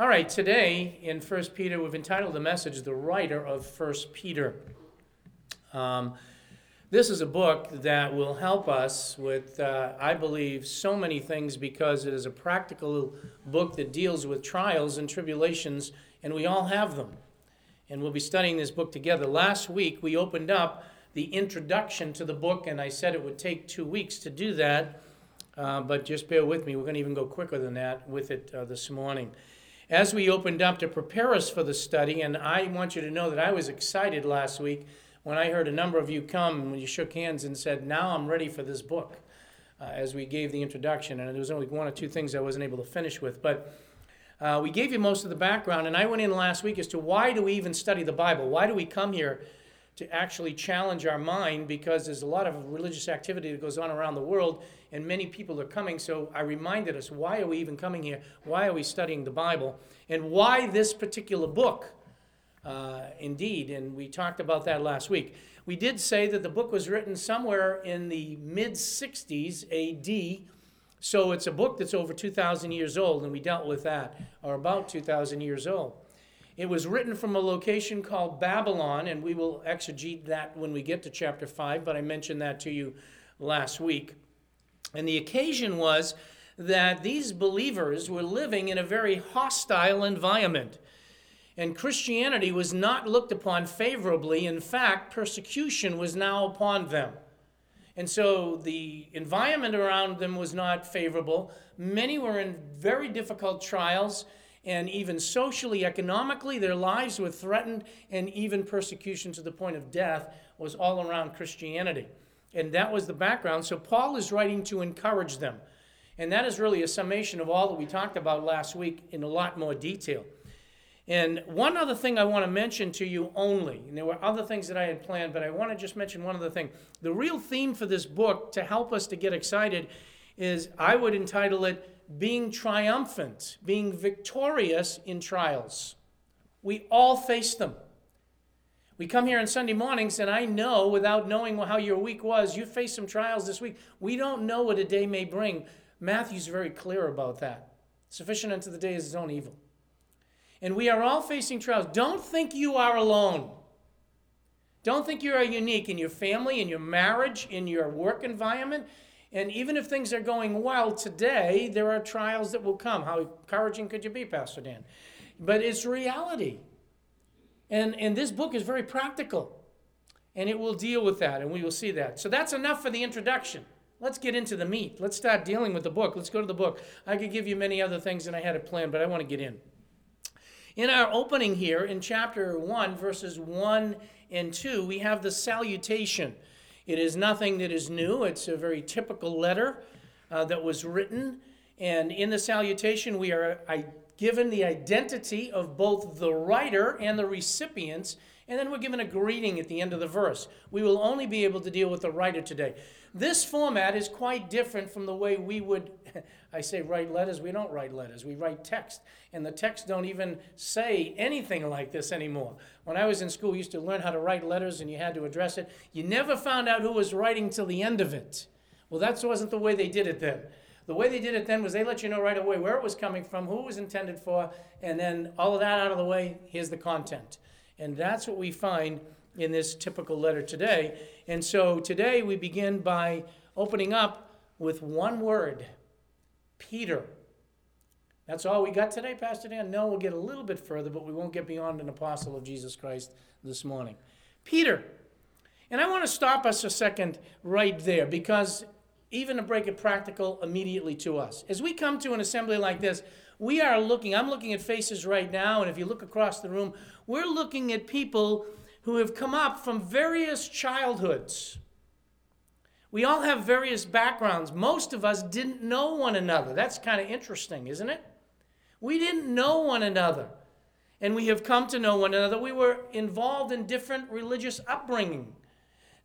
All right, today in 1 Peter, we've entitled the message, The Writer of 1 Peter. Um, this is a book that will help us with, uh, I believe, so many things because it is a practical book that deals with trials and tribulations, and we all have them. And we'll be studying this book together. Last week, we opened up the introduction to the book, and I said it would take two weeks to do that, uh, but just bear with me. We're going to even go quicker than that with it uh, this morning as we opened up to prepare us for the study, and I want you to know that I was excited last week when I heard a number of you come and when you shook hands and said, Now I'm ready for this book, uh, as we gave the introduction. And there was only one or two things I wasn't able to finish with. But uh, we gave you most of the background, and I went in last week as to why do we even study the Bible? Why do we come here to actually challenge our mind? Because there's a lot of religious activity that goes on around the world, and many people are coming. So I reminded us why are we even coming here? Why are we studying the Bible? And why this particular book? Uh, indeed, and we talked about that last week. We did say that the book was written somewhere in the mid 60s AD, so it's a book that's over 2,000 years old, and we dealt with that, or about 2,000 years old. It was written from a location called Babylon, and we will exegete that when we get to chapter 5, but I mentioned that to you last week. And the occasion was that these believers were living in a very hostile environment. And Christianity was not looked upon favorably. In fact, persecution was now upon them. And so the environment around them was not favorable. Many were in very difficult trials, and even socially, economically, their lives were threatened, and even persecution to the point of death was all around Christianity. And that was the background. So Paul is writing to encourage them. And that is really a summation of all that we talked about last week in a lot more detail. And one other thing I want to mention to you only, and there were other things that I had planned, but I want to just mention one other thing. The real theme for this book, to help us to get excited, is I would entitle it Being Triumphant, Being Victorious in Trials. We all face them. We come here on Sunday mornings, and I know without knowing how your week was, you faced some trials this week. We don't know what a day may bring. Matthew's very clear about that. Sufficient unto the day is his own evil. And we are all facing trials. Don't think you are alone. Don't think you are unique in your family, in your marriage, in your work environment. And even if things are going well today, there are trials that will come. How encouraging could you be, Pastor Dan? But it's reality. And, and this book is very practical, and it will deal with that, and we will see that. So that's enough for the introduction. Let's get into the meat. Let's start dealing with the book. Let's go to the book. I could give you many other things than I had planned, but I want to get in. In our opening here, in chapter 1, verses 1 and 2, we have the salutation. It is nothing that is new, it's a very typical letter uh, that was written. And in the salutation, we are I, given the identity of both the writer and the recipients, and then we're given a greeting at the end of the verse. We will only be able to deal with the writer today. This format is quite different from the way we would, I say write letters, we don't write letters, we write text. And the texts don't even say anything like this anymore. When I was in school, we used to learn how to write letters and you had to address it. You never found out who was writing till the end of it. Well, that wasn't the way they did it then. The way they did it then was they let you know right away where it was coming from, who it was intended for, and then all of that out of the way, here's the content. And that's what we find in this typical letter today. And so today we begin by opening up with one word Peter. That's all we got today, Pastor Dan? No, we'll get a little bit further, but we won't get beyond an apostle of Jesus Christ this morning. Peter. And I want to stop us a second right there because even to break it practical immediately to us. As we come to an assembly like this, we are looking, I'm looking at faces right now, and if you look across the room, we're looking at people who have come up from various childhoods. We all have various backgrounds. Most of us didn't know one another. That's kind of interesting, isn't it? We didn't know one another. And we have come to know one another. We were involved in different religious upbringing.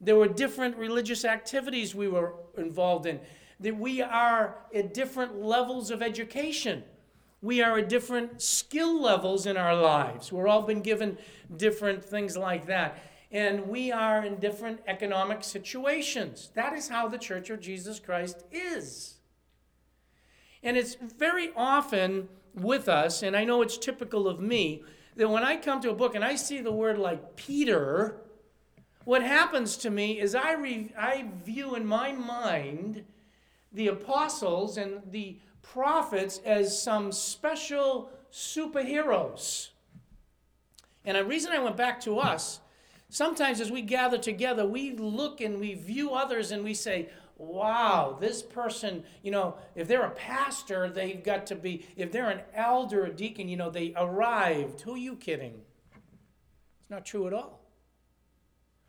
There were different religious activities we were involved in. That we are at different levels of education. We are at different skill levels in our lives. We're all been given different things like that. And we are in different economic situations. That is how the Church of Jesus Christ is. And it's very often with us, and I know it's typical of me, that when I come to a book and I see the word like Peter, what happens to me is I, re- I view in my mind the apostles and the prophets as some special superheroes. And the reason I went back to us, sometimes as we gather together, we look and we view others and we say, wow, this person, you know, if they're a pastor, they've got to be, if they're an elder, a deacon, you know, they arrived. Who are you kidding? It's not true at all.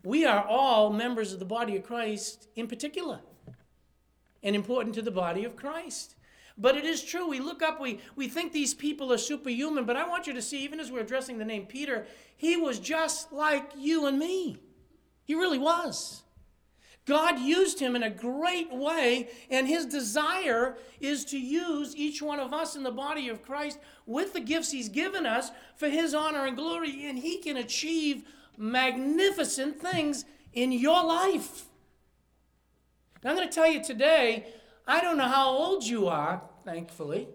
We are all members of the body of Christ in particular and important to the body of Christ. But it is true. We look up, we, we think these people are superhuman, but I want you to see, even as we're addressing the name Peter, he was just like you and me. He really was. God used him in a great way, and his desire is to use each one of us in the body of Christ with the gifts he's given us for his honor and glory, and he can achieve magnificent things in your life. Now, I'm going to tell you today, I don't know how old you are, thankfully,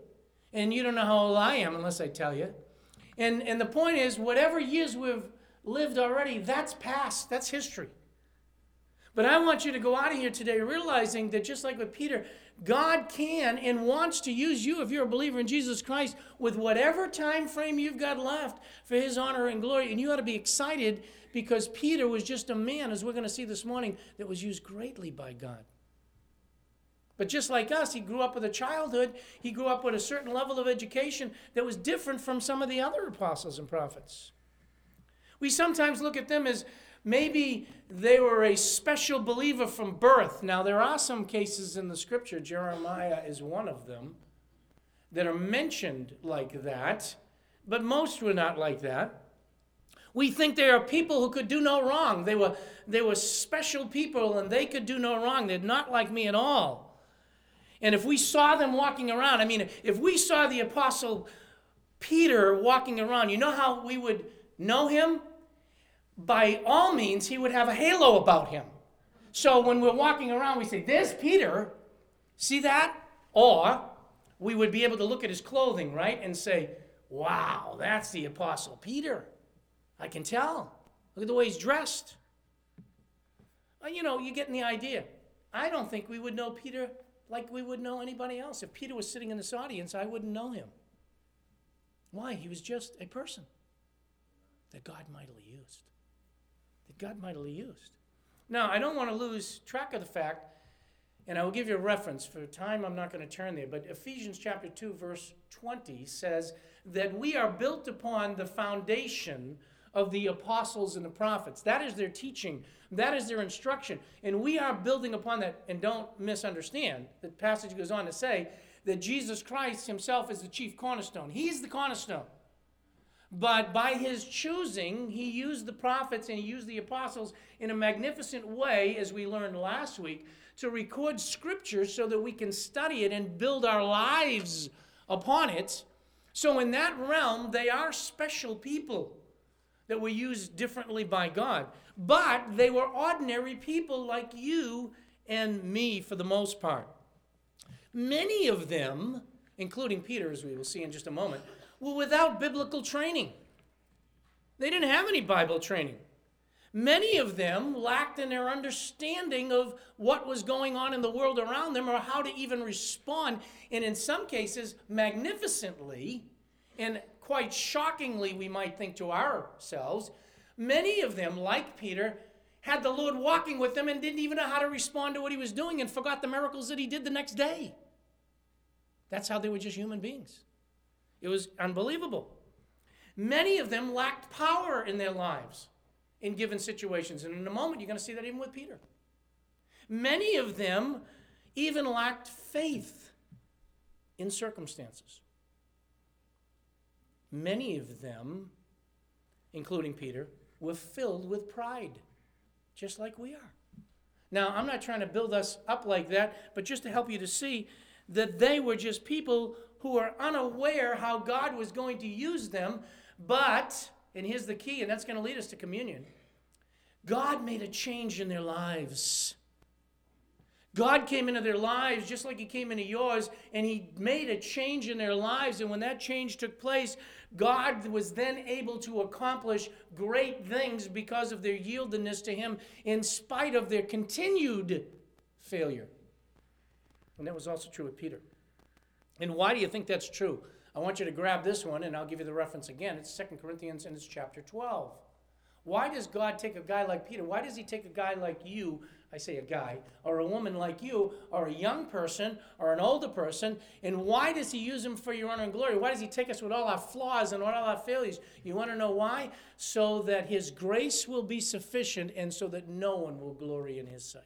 and you don't know how old I am unless I tell you. And, and the point is, whatever years we've lived already, that's past, that's history. But I want you to go out of here today realizing that just like with Peter, God can and wants to use you if you're a believer in Jesus Christ with whatever time frame you've got left for his honor and glory. And you ought to be excited because Peter was just a man, as we're going to see this morning, that was used greatly by God. But just like us, he grew up with a childhood, he grew up with a certain level of education that was different from some of the other apostles and prophets. We sometimes look at them as maybe they were a special believer from birth. Now, there are some cases in the scripture, Jeremiah is one of them, that are mentioned like that, but most were not like that. We think they are people who could do no wrong. They were, they were special people and they could do no wrong. They're not like me at all. And if we saw them walking around, I mean, if we saw the apostle Peter walking around, you know how we would know him? By all means, he would have a halo about him. So when we're walking around, we say, There's Peter. See that? Or we would be able to look at his clothing, right? And say, Wow, that's the Apostle Peter. I can tell. Look at the way he's dressed. Well, you know, you're getting the idea. I don't think we would know Peter like we would know anybody else. If Peter was sitting in this audience, I wouldn't know him. Why? He was just a person that God mightily used that God mightily used. Now, I don't want to lose track of the fact, and I will give you a reference. For time, I'm not going to turn there, but Ephesians chapter 2, verse 20 says that we are built upon the foundation of the apostles and the prophets. That is their teaching, that is their instruction. And we are building upon that. And don't misunderstand, the passage goes on to say that Jesus Christ himself is the chief cornerstone. He's the cornerstone. But by his choosing, he used the prophets and he used the apostles in a magnificent way, as we learned last week, to record scripture so that we can study it and build our lives upon it. So, in that realm, they are special people that were used differently by God. But they were ordinary people like you and me for the most part. Many of them, including Peter, as we will see in just a moment, were without biblical training. They didn't have any Bible training. Many of them lacked in their understanding of what was going on in the world around them or how to even respond. And in some cases, magnificently and quite shockingly, we might think to ourselves, many of them, like Peter, had the Lord walking with them and didn't even know how to respond to what he was doing and forgot the miracles that he did the next day. That's how they were just human beings. It was unbelievable. Many of them lacked power in their lives in given situations. And in a moment, you're going to see that even with Peter. Many of them even lacked faith in circumstances. Many of them, including Peter, were filled with pride, just like we are. Now, I'm not trying to build us up like that, but just to help you to see that they were just people who are unaware how God was going to use them. But, and here's the key, and that's going to lead us to communion God made a change in their lives. God came into their lives just like He came into yours, and He made a change in their lives. And when that change took place, God was then able to accomplish great things because of their yieldedness to Him, in spite of their continued failure. And that was also true with Peter. And why do you think that's true? I want you to grab this one, and I'll give you the reference again. It's 2 Corinthians, and it's chapter 12. Why does God take a guy like Peter? Why does He take a guy like you I say a guy, or a woman like you, or a young person, or an older person, and why does he use them for your honor and glory? Why does he take us with all our flaws and all our failures? You want to know why? So that his grace will be sufficient and so that no one will glory in his sight.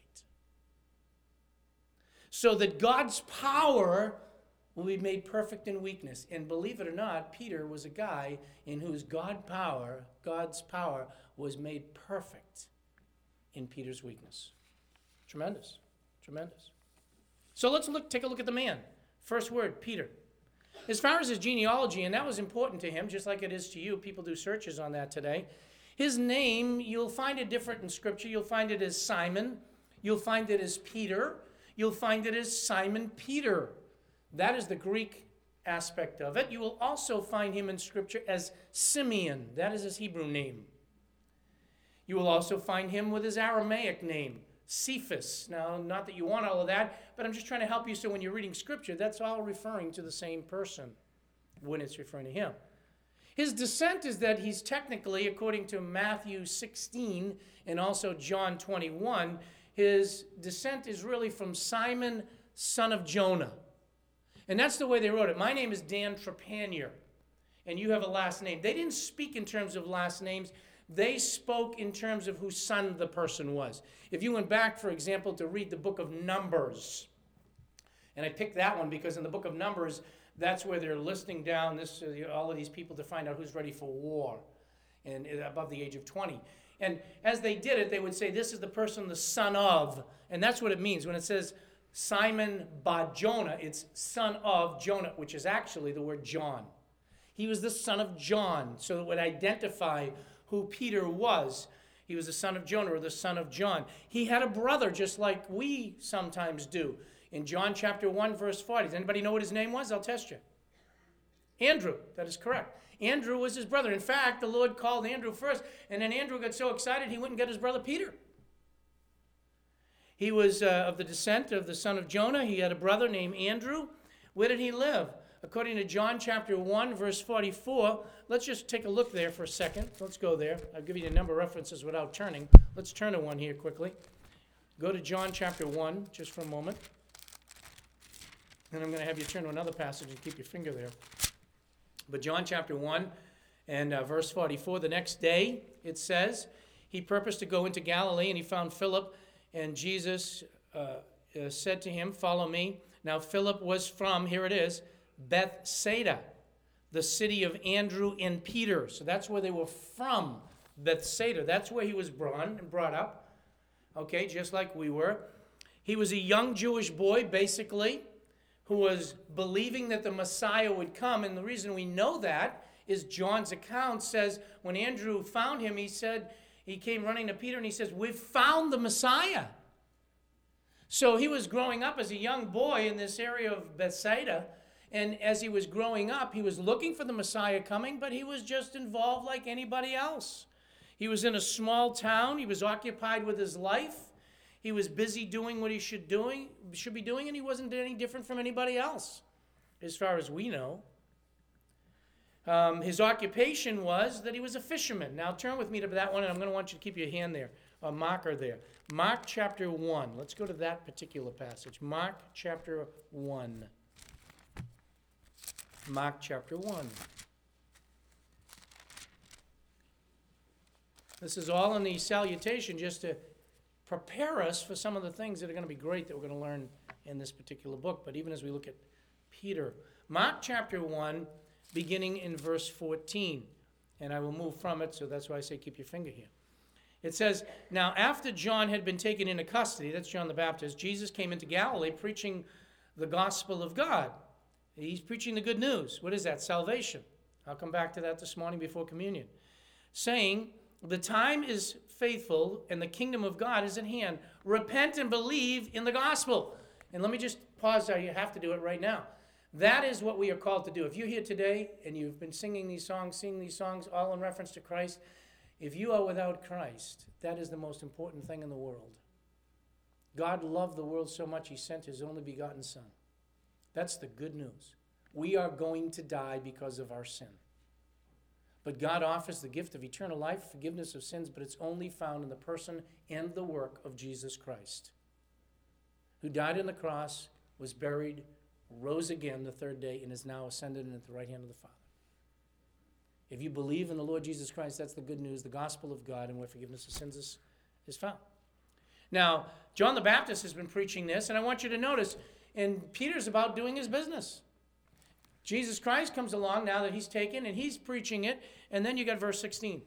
So that God's power will be made perfect in weakness. And believe it or not, Peter was a guy in whose God power, God's power, was made perfect in Peter's weakness. Tremendous. Tremendous. So let's look, take a look at the man. First word, Peter. As far as his genealogy, and that was important to him, just like it is to you, people do searches on that today. His name, you'll find it different in Scripture. You'll find it as Simon. You'll find it as Peter. You'll find it as Simon Peter. That is the Greek aspect of it. You will also find him in Scripture as Simeon. That is his Hebrew name. You will also find him with his Aramaic name, Cephas. Now, not that you want all of that, but I'm just trying to help you so when you're reading scripture, that's all referring to the same person when it's referring to him. His descent is that he's technically, according to Matthew 16 and also John 21, his descent is really from Simon, son of Jonah. And that's the way they wrote it. My name is Dan Trepanier, and you have a last name. They didn't speak in terms of last names. They spoke in terms of whose son the person was. If you went back, for example, to read the book of Numbers, and I picked that one because in the book of Numbers, that's where they're listing down this, uh, all of these people to find out who's ready for war and uh, above the age of 20. And as they did it, they would say, This is the person, the son of. And that's what it means. When it says Simon Bar Jonah, it's son of Jonah, which is actually the word John. He was the son of John, so it would identify who Peter was. He was the son of Jonah or the son of John. He had a brother just like we sometimes do. In John chapter 1, verse 40. Does anybody know what his name was? I'll test you. Andrew. That is correct. Andrew was his brother. In fact, the Lord called Andrew first, and then Andrew got so excited he went and got his brother Peter. He was uh, of the descent of the son of Jonah. He had a brother named Andrew. Where did he live? according to John chapter 1, verse 44. Let's just take a look there for a second. Let's go there. I'll give you a number of references without turning. Let's turn to one here quickly. Go to John chapter 1 just for a moment. And I'm going to have you turn to another passage and keep your finger there. But John chapter 1 and uh, verse 44, the next day it says, He purposed to go into Galilee and he found Philip, and Jesus uh, uh, said to him, Follow me. Now, Philip was from, here it is, Bethsaida, the city of Andrew and Peter. So that's where they were from, Bethsaida. That's where he was born and brought up, okay, just like we were. He was a young Jewish boy, basically, who was believing that the Messiah would come. And the reason we know that is John's account says when Andrew found him, he said, he came running to Peter and he says, We've found the Messiah. So he was growing up as a young boy in this area of Bethsaida and as he was growing up, he was looking for the Messiah coming, but he was just involved like anybody else. He was in a small town, he was occupied with his life. He was busy doing what he should doing should be doing, and he wasn't any different from anybody else, as far as we know. Um, his occupation was that he was a fisherman. Now turn with me to that one, and I'm going to want you to keep your hand there, a marker there. Mark chapter 1. Let's go to that particular passage. Mark chapter 1. Mark chapter 1. This is all in the salutation just to prepare us for some of the things that are going to be great that we're going to learn in this particular book. But even as we look at Peter, Mark chapter 1, beginning in verse 14. And I will move from it, so that's why I say keep your finger here. It says, Now after John had been taken into custody, that's John the Baptist, Jesus came into Galilee preaching the gospel of God He's preaching the good news. What is that? Salvation. I'll come back to that this morning before communion. Saying The time is faithful and the kingdom of God is at hand. Repent and believe in the gospel. And let me just pause there. You have to do it right now. That is what we are called to do. If you're here today and you've been singing these songs, singing these songs all in reference to Christ, if you are without Christ, that is the most important thing in the world. God loved the world so much, he sent his only begotten Son. That's the good news. We are going to die because of our sin. But God offers the gift of eternal life, forgiveness of sins, but it's only found in the person and the work of Jesus Christ, who died on the cross, was buried, rose again the third day, and is now ascended and at the right hand of the Father. If you believe in the Lord Jesus Christ, that's the good news, the gospel of God, and where forgiveness of sins is, is found. Now, John the Baptist has been preaching this, and I want you to notice, and Peter's about doing his business. Jesus Christ comes along now that he's taken, and he's preaching it, and then you got verse 16.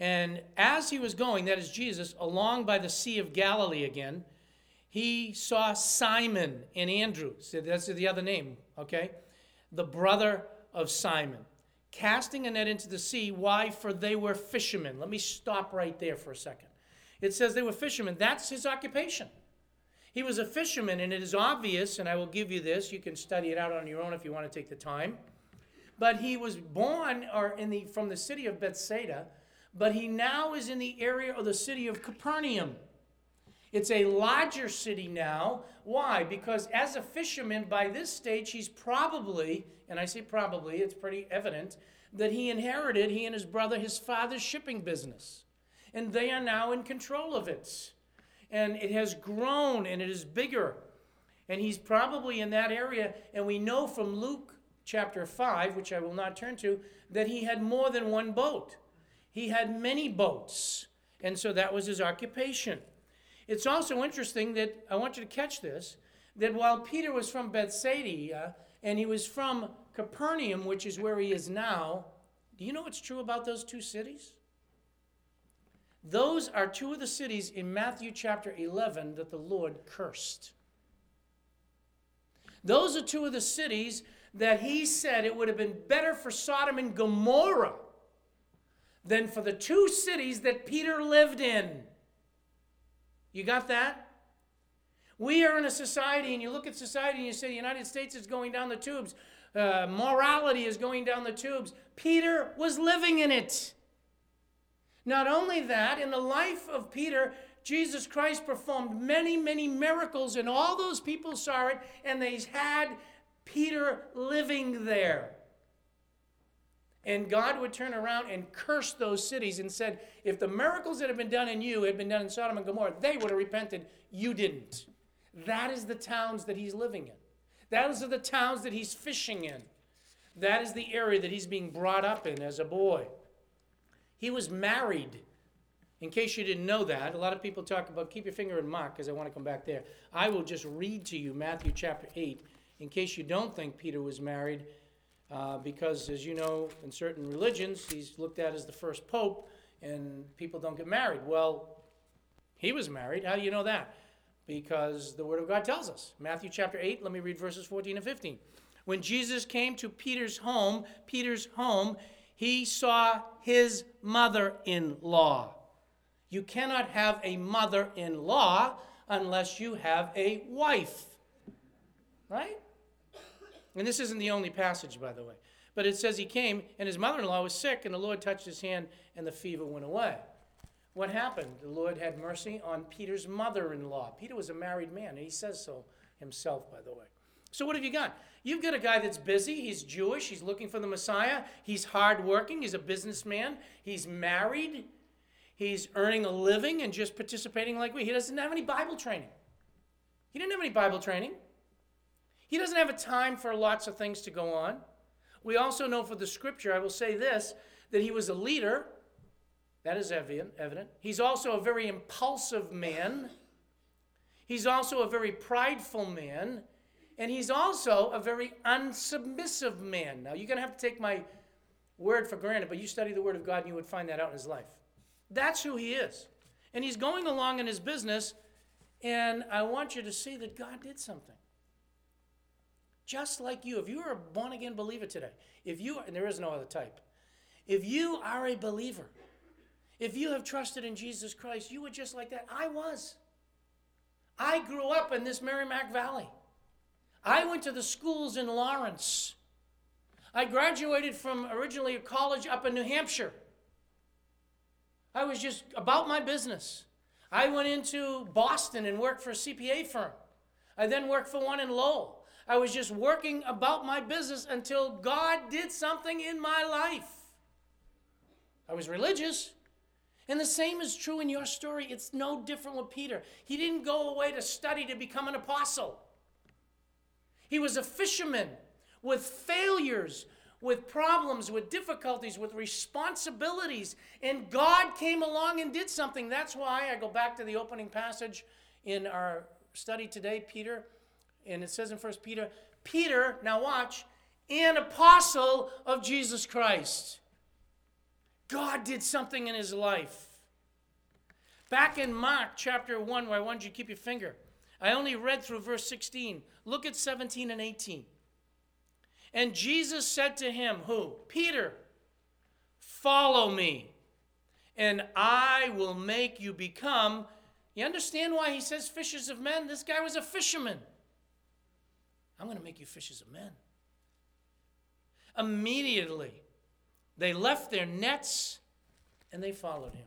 And as he was going, that is Jesus, along by the Sea of Galilee again, he saw Simon and Andrew. So that's the other name, okay? The brother of Simon. Casting a net into the sea. Why? For they were fishermen. Let me stop right there for a second. It says they were fishermen. That's his occupation. He was a fisherman, and it is obvious, and I will give you this. You can study it out on your own if you want to take the time. But he was born or in the, from the city of Bethsaida, but he now is in the area of the city of Capernaum. It's a larger city now. Why? Because as a fisherman, by this stage, he's probably, and I say probably, it's pretty evident, that he inherited, he and his brother, his father's shipping business. And they are now in control of it. And it has grown and it is bigger. And he's probably in that area. And we know from Luke chapter 5, which I will not turn to, that he had more than one boat. He had many boats. And so that was his occupation. It's also interesting that I want you to catch this that while Peter was from Bethsaida and he was from Capernaum, which is where he is now, do you know what's true about those two cities? Those are two of the cities in Matthew chapter 11 that the Lord cursed. Those are two of the cities that he said it would have been better for Sodom and Gomorrah than for the two cities that Peter lived in. You got that? We are in a society, and you look at society and you say the United States is going down the tubes. Uh, morality is going down the tubes. Peter was living in it. Not only that, in the life of Peter, Jesus Christ performed many, many miracles, and all those people saw it, and they had Peter living there. And God would turn around and curse those cities and said, if the miracles that have been done in you had been done in Sodom and Gomorrah, they would have repented. You didn't. That is the towns that he's living in. Those are the towns that he's fishing in. That is the area that he's being brought up in as a boy. He was married. In case you didn't know that, a lot of people talk about keep your finger in Mark because I want to come back there. I will just read to you Matthew chapter 8 in case you don't think Peter was married uh, because, as you know, in certain religions, he's looked at as the first pope, and people don't get married. Well, he was married. How do you know that? Because the Word of God tells us. Matthew chapter 8, let me read verses 14 and 15. When Jesus came to Peter's home, Peter's home, he saw his mother in law. You cannot have a mother in law unless you have a wife. Right? And this isn't the only passage, by the way. But it says he came, and his mother in law was sick, and the Lord touched his hand, and the fever went away. What happened? The Lord had mercy on Peter's mother in law. Peter was a married man, and he says so himself, by the way. So, what have you got? You've got a guy that's busy. He's Jewish. He's looking for the Messiah. He's hardworking. He's a businessman. He's married. He's earning a living and just participating like we. He doesn't have any Bible training. He didn't have any Bible training. He doesn't have a time for lots of things to go on. We also know for the scripture, I will say this, that he was a leader. That is evident. He's also a very impulsive man. He's also a very prideful man. And he's also a very unsubmissive man. Now, you're going to have to take my word for granted, but you study the Word of God and you would find that out in his life. That's who he is. And he's going along in his business, and I want you to see that God did something just like you. If you are a born again believer today, if you and there is no other type, if you are a believer If you have trusted in Jesus Christ, you were just like that. I was. I grew up in this Merrimack Valley. I went to the schools in Lawrence. I graduated from originally a college up in New Hampshire. I was just about my business. I went into Boston and worked for a CPA firm. I then worked for one in Lowell. I was just working about my business until God did something in my life. I was religious. And the same is true in your story. It's no different with Peter. He didn't go away to study to become an apostle. He was a fisherman with failures, with problems, with difficulties, with responsibilities. And God came along and did something. That's why I go back to the opening passage in our study today, Peter. And it says in First Peter, Peter, now watch, an apostle of Jesus Christ. God did something in his life. Back in Mark chapter 1, where I wanted you to keep your finger, I only read through verse 16. Look at 17 and 18. And Jesus said to him, Who? Peter, follow me, and I will make you become. You understand why he says fishers of men? This guy was a fisherman. I'm going to make you fishers of men. Immediately, they left their nets and they followed him.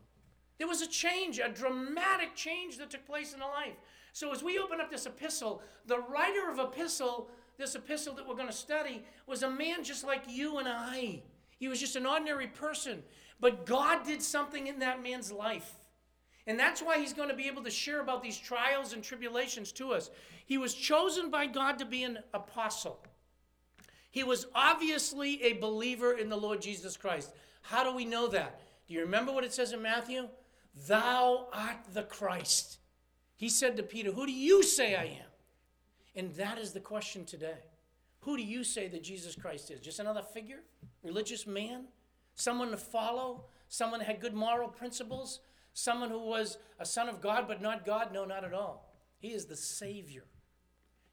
There was a change, a dramatic change that took place in the life. So as we open up this epistle, the writer of epistle, this epistle that we're going to study, was a man just like you and I. He was just an ordinary person, but God did something in that man's life. And that's why he's going to be able to share about these trials and tribulations to us. He was chosen by God to be an apostle. He was obviously a believer in the Lord Jesus Christ. How do we know that? Do you remember what it says in Matthew? Thou art the Christ. He said to Peter, Who do you say I am? And that is the question today. Who do you say that Jesus Christ is? Just another figure? Religious man? Someone to follow? Someone that had good moral principles? Someone who was a son of God but not God? No, not at all. He is the Savior.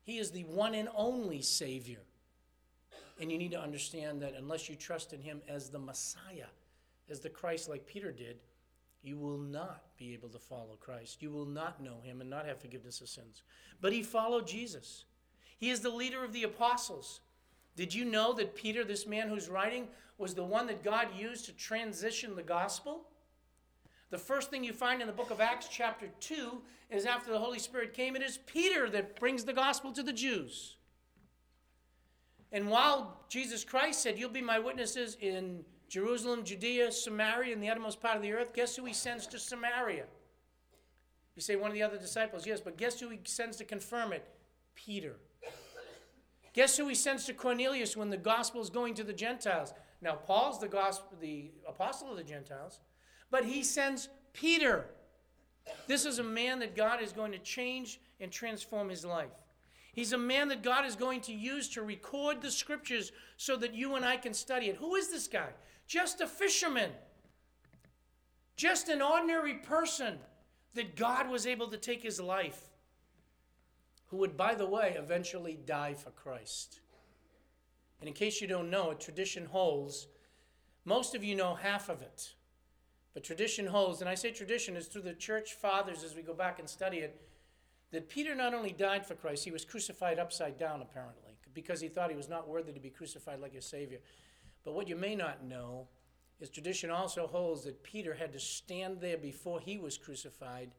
He is the one and only Savior. And you need to understand that unless you trust in him as the Messiah, as the Christ like Peter did, you will not be able to follow Christ. You will not know him and not have forgiveness of sins. But he followed Jesus. He is the leader of the apostles. Did you know that Peter, this man who's writing, was the one that God used to transition the gospel? The first thing you find in the book of Acts, chapter 2, is after the Holy Spirit came, it is Peter that brings the gospel to the Jews. And while Jesus Christ said, You'll be my witnesses in Jerusalem, Judea, Samaria, and the uttermost part of the earth, guess who he sends to Samaria? You say one of the other disciples, yes, but guess who he sends to confirm it? Peter. Guess who he sends to Cornelius when the gospel is going to the Gentiles? Now, Paul's the gospel, the apostle of the Gentiles, but he sends Peter. This is a man that God is going to change and transform his life. He's a man that God is going to use to record the scriptures so that you and I can study it. Who is this guy? Just a fisherman, just an ordinary person that God was able to take his life, who would, by the way, eventually die for Christ. And in case you don't know, a tradition holds, most of you know half of it. But tradition holds, and I say tradition is through the church fathers as we go back and study it that Peter not only died for Christ, he was crucified upside down, apparently, because he thought he was not worthy to be crucified like his Savior. But what you may not know is tradition also holds that Peter had to stand there before he was crucified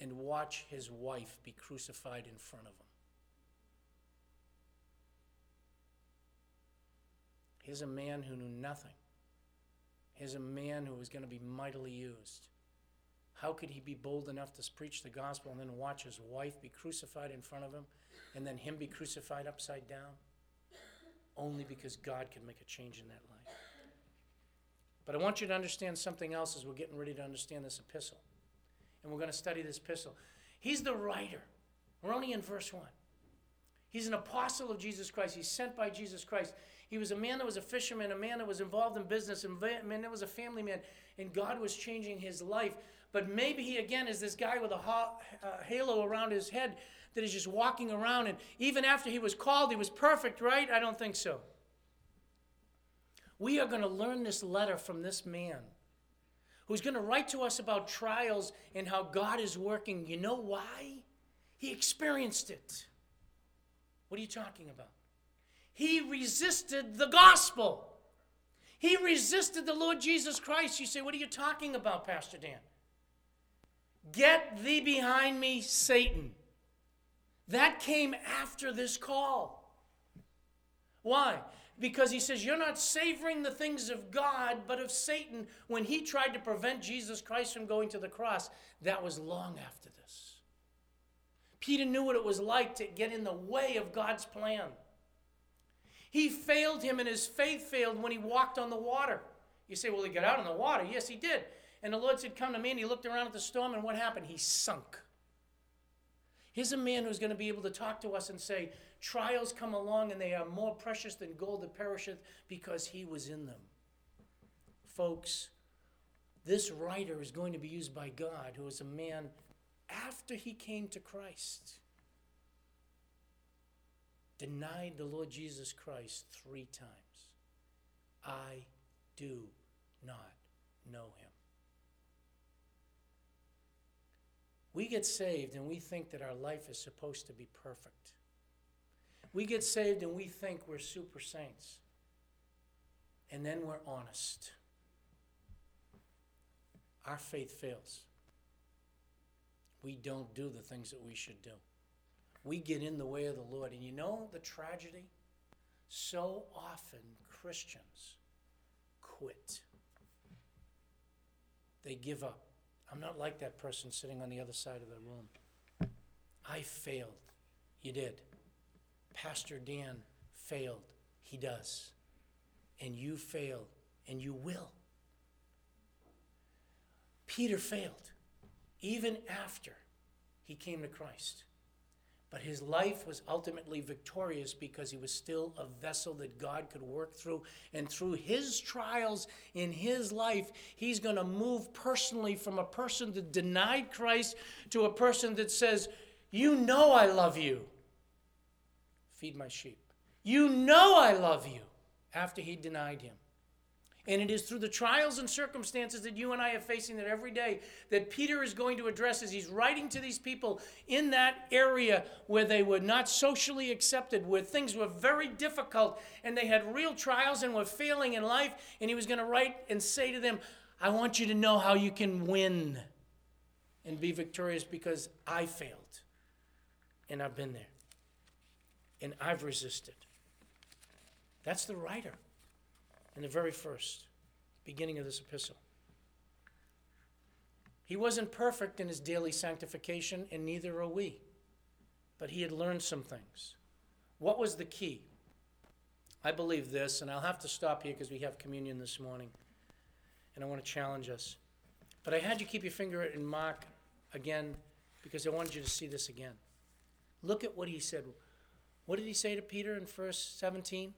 and watch his wife be crucified in front of him. Here's a man who knew nothing. Here's a man who was going to be mightily used. How could he be bold enough to preach the gospel and then watch his wife be crucified in front of him and then him be crucified upside down? Only because God can make a change in that life. But I want you to understand something else as we're getting ready to understand this epistle. And we're going to study this epistle. He's the writer. We're only in verse 1. He's an apostle of Jesus Christ. He's sent by Jesus Christ. He was a man that was a fisherman, a man that was involved in business, a man that was a family man, and God was changing his life. But maybe he again is this guy with a uh, halo around his head that is just walking around. And even after he was called, he was perfect, right? I don't think so. We are going to learn this letter from this man who's going to write to us about trials and how God is working. You know why? He experienced it. What are you talking about? He resisted the gospel. He resisted the Lord Jesus Christ. You say, What are you talking about, Pastor Dan? Get thee behind me, Satan. That came after this call. Why? Because he says, You're not savoring the things of God, but of Satan when he tried to prevent Jesus Christ from going to the cross. That was long after this. Peter knew what it was like to get in the way of God's plan. He failed him, and his faith failed when he walked on the water. You say, Well, he got out on the water. Yes, he did. And the Lord said, Come to me. And he looked around at the storm, and what happened? He sunk. Here's a man who's going to be able to talk to us and say, Trials come along, and they are more precious than gold that perisheth because he was in them. Folks, this writer is going to be used by God, who is a man after he came to Christ, denied the Lord Jesus Christ three times. I do not know him. We get saved and we think that our life is supposed to be perfect. We get saved and we think we're super saints. And then we're honest. Our faith fails. We don't do the things that we should do. We get in the way of the Lord. And you know the tragedy? So often Christians quit, they give up. I'm not like that person sitting on the other side of the room. I failed. You did. Pastor Dan failed. He does. And you failed, and you will. Peter failed, even after he came to Christ. But his life was ultimately victorious because he was still a vessel that God could work through. And through his trials in his life, he's going to move personally from a person that denied Christ to a person that says, You know I love you. Feed my sheep. You know I love you after he denied him. And it is through the trials and circumstances that you and I are facing that every day that Peter is going to address as he's writing to these people in that area where they were not socially accepted, where things were very difficult and they had real trials and were failing in life. And he was going to write and say to them, I want you to know how you can win and be victorious because I failed and I've been there and I've resisted. That's the writer in the very first beginning of this epistle. He wasn't perfect in his daily sanctification, and neither are we. But he had learned some things. What was the key? I believe this, and I'll have to stop here because we have communion this morning, and I want to challenge us. But I had you keep your finger in Mark again because I wanted you to see this again. Look at what he said. What did he say to Peter in verse 17?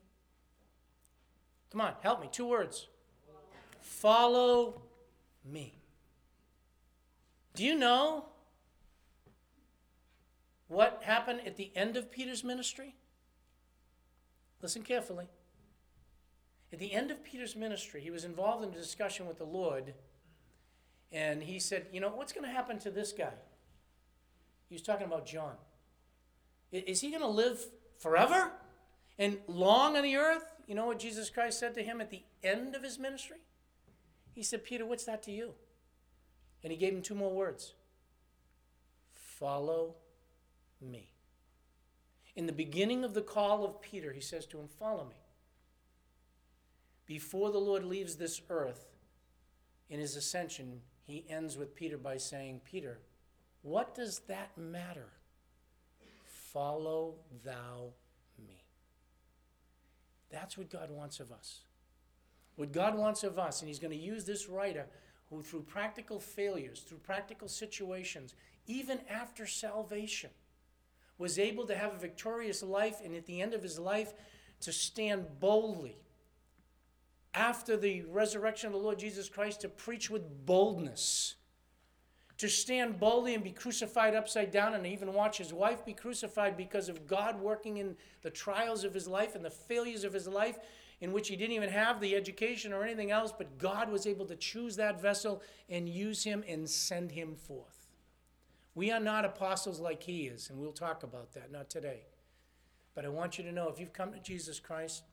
Come on, help me. Two words. Follow me. Do you know what happened at the end of Peter's ministry? Listen carefully. At the end of Peter's ministry, he was involved in a discussion with the Lord, and he said, You know, what's going to happen to this guy? He was talking about John. Is he going to live forever and long on the earth? You know what Jesus Christ said to him at the end of his ministry? He said, Peter, what's that to you? And he gave him two more words Follow me. In the beginning of the call of Peter, he says to him, Follow me. Before the Lord leaves this earth in his ascension, he ends with Peter by saying, Peter, what does that matter? Follow thou. That's what God wants of us. What God wants of us, and He's going to use this writer who, through practical failures, through practical situations, even after salvation, was able to have a victorious life, and at the end of his life, to stand boldly after the resurrection of the Lord Jesus Christ, to preach with boldness to stand boldly and be crucified upside down and even watch his wife be crucified because of God working in the trials of his life and the failures of his life. in which he didn't even have the education or anything else, but God was able to choose that vessel and use him and send him forth. We are not apostles like he is, and we'll talk about that, not today. But I want you to know if you've come to Jesus Christ,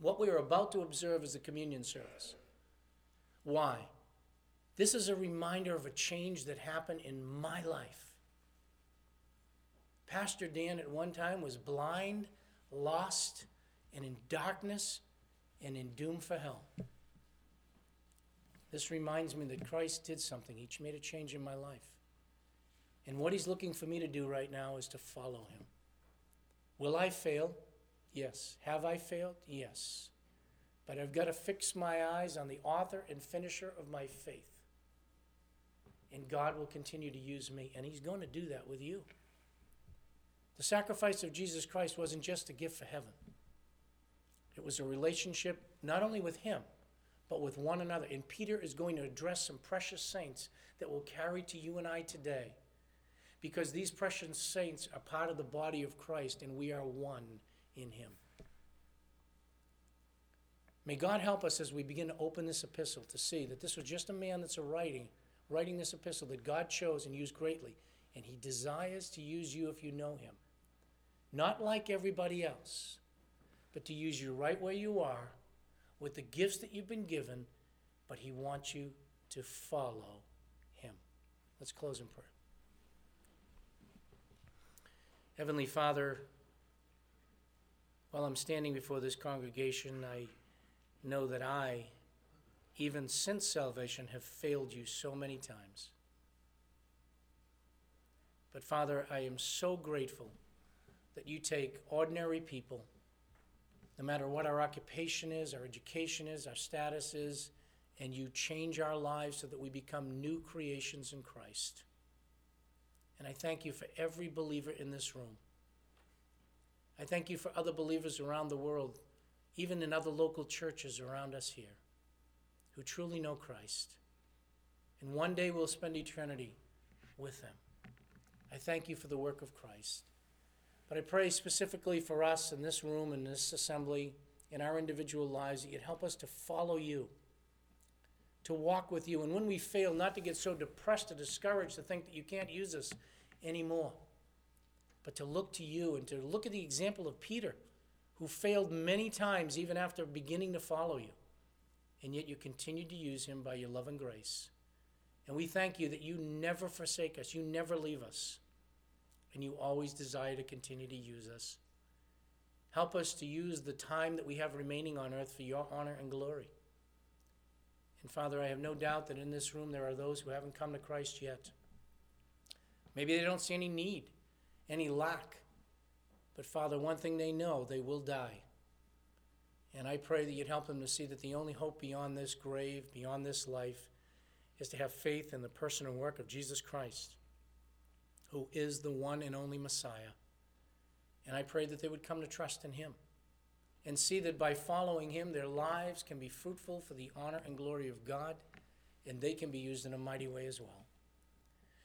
what we are about to observe is the communion service. Why? This is a reminder of a change that happened in my life. Pastor Dan at one time was blind, lost, and in darkness and in doom for hell. This reminds me that Christ did something. He made a change in my life. And what he's looking for me to do right now is to follow him. Will I fail? Yes. Have I failed? Yes. But I've got to fix my eyes on the author and finisher of my faith. And God will continue to use me, and He's going to do that with you. The sacrifice of Jesus Christ wasn't just a gift for heaven, it was a relationship not only with Him, but with one another. And Peter is going to address some precious saints that will carry to you and I today. Because these precious saints are part of the body of Christ, and we are one in Him. May God help us as we begin to open this epistle to see that this was just a man that's a writing, writing this epistle that God chose and used greatly. And he desires to use you if you know him. Not like everybody else, but to use you right where you are with the gifts that you've been given, but he wants you to follow him. Let's close in prayer. Heavenly Father, while I'm standing before this congregation, I know that I, even since salvation, have failed you so many times. But Father, I am so grateful that you take ordinary people, no matter what our occupation is, our education is, our status is, and you change our lives so that we become new creations in Christ. And I thank you for every believer in this room. I thank you for other believers around the world even in other local churches around us here, who truly know Christ. And one day we'll spend eternity with them. I thank you for the work of Christ. But I pray specifically for us in this room, in this assembly, in our individual lives, that you'd help us to follow you, to walk with you. And when we fail, not to get so depressed or discouraged to think that you can't use us anymore, but to look to you and to look at the example of Peter who failed many times even after beginning to follow you. And yet you continue to use him by your love and grace. And we thank you that you never forsake us, you never leave us, and you always desire to continue to use us. Help us to use the time that we have remaining on earth for your honor and glory. And Father, I have no doubt that in this room there are those who haven't come to Christ yet. Maybe they don't see any need, any lack, but Father, one thing they know, they will die. And I pray that you'd help them to see that the only hope beyond this grave, beyond this life, is to have faith in the person and work of Jesus Christ, who is the one and only Messiah. And I pray that they would come to trust in him and see that by following him, their lives can be fruitful for the honor and glory of God, and they can be used in a mighty way as well.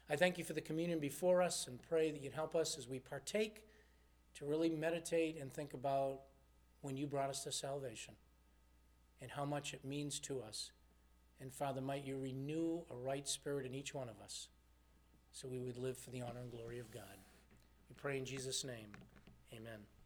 I thank you for the communion before us and pray that you'd help us as we partake to really meditate and think about when you brought us to salvation and how much it means to us. And Father, might you renew a right spirit in each one of us so we would live for the honor and glory of God. We pray in Jesus' name. Amen.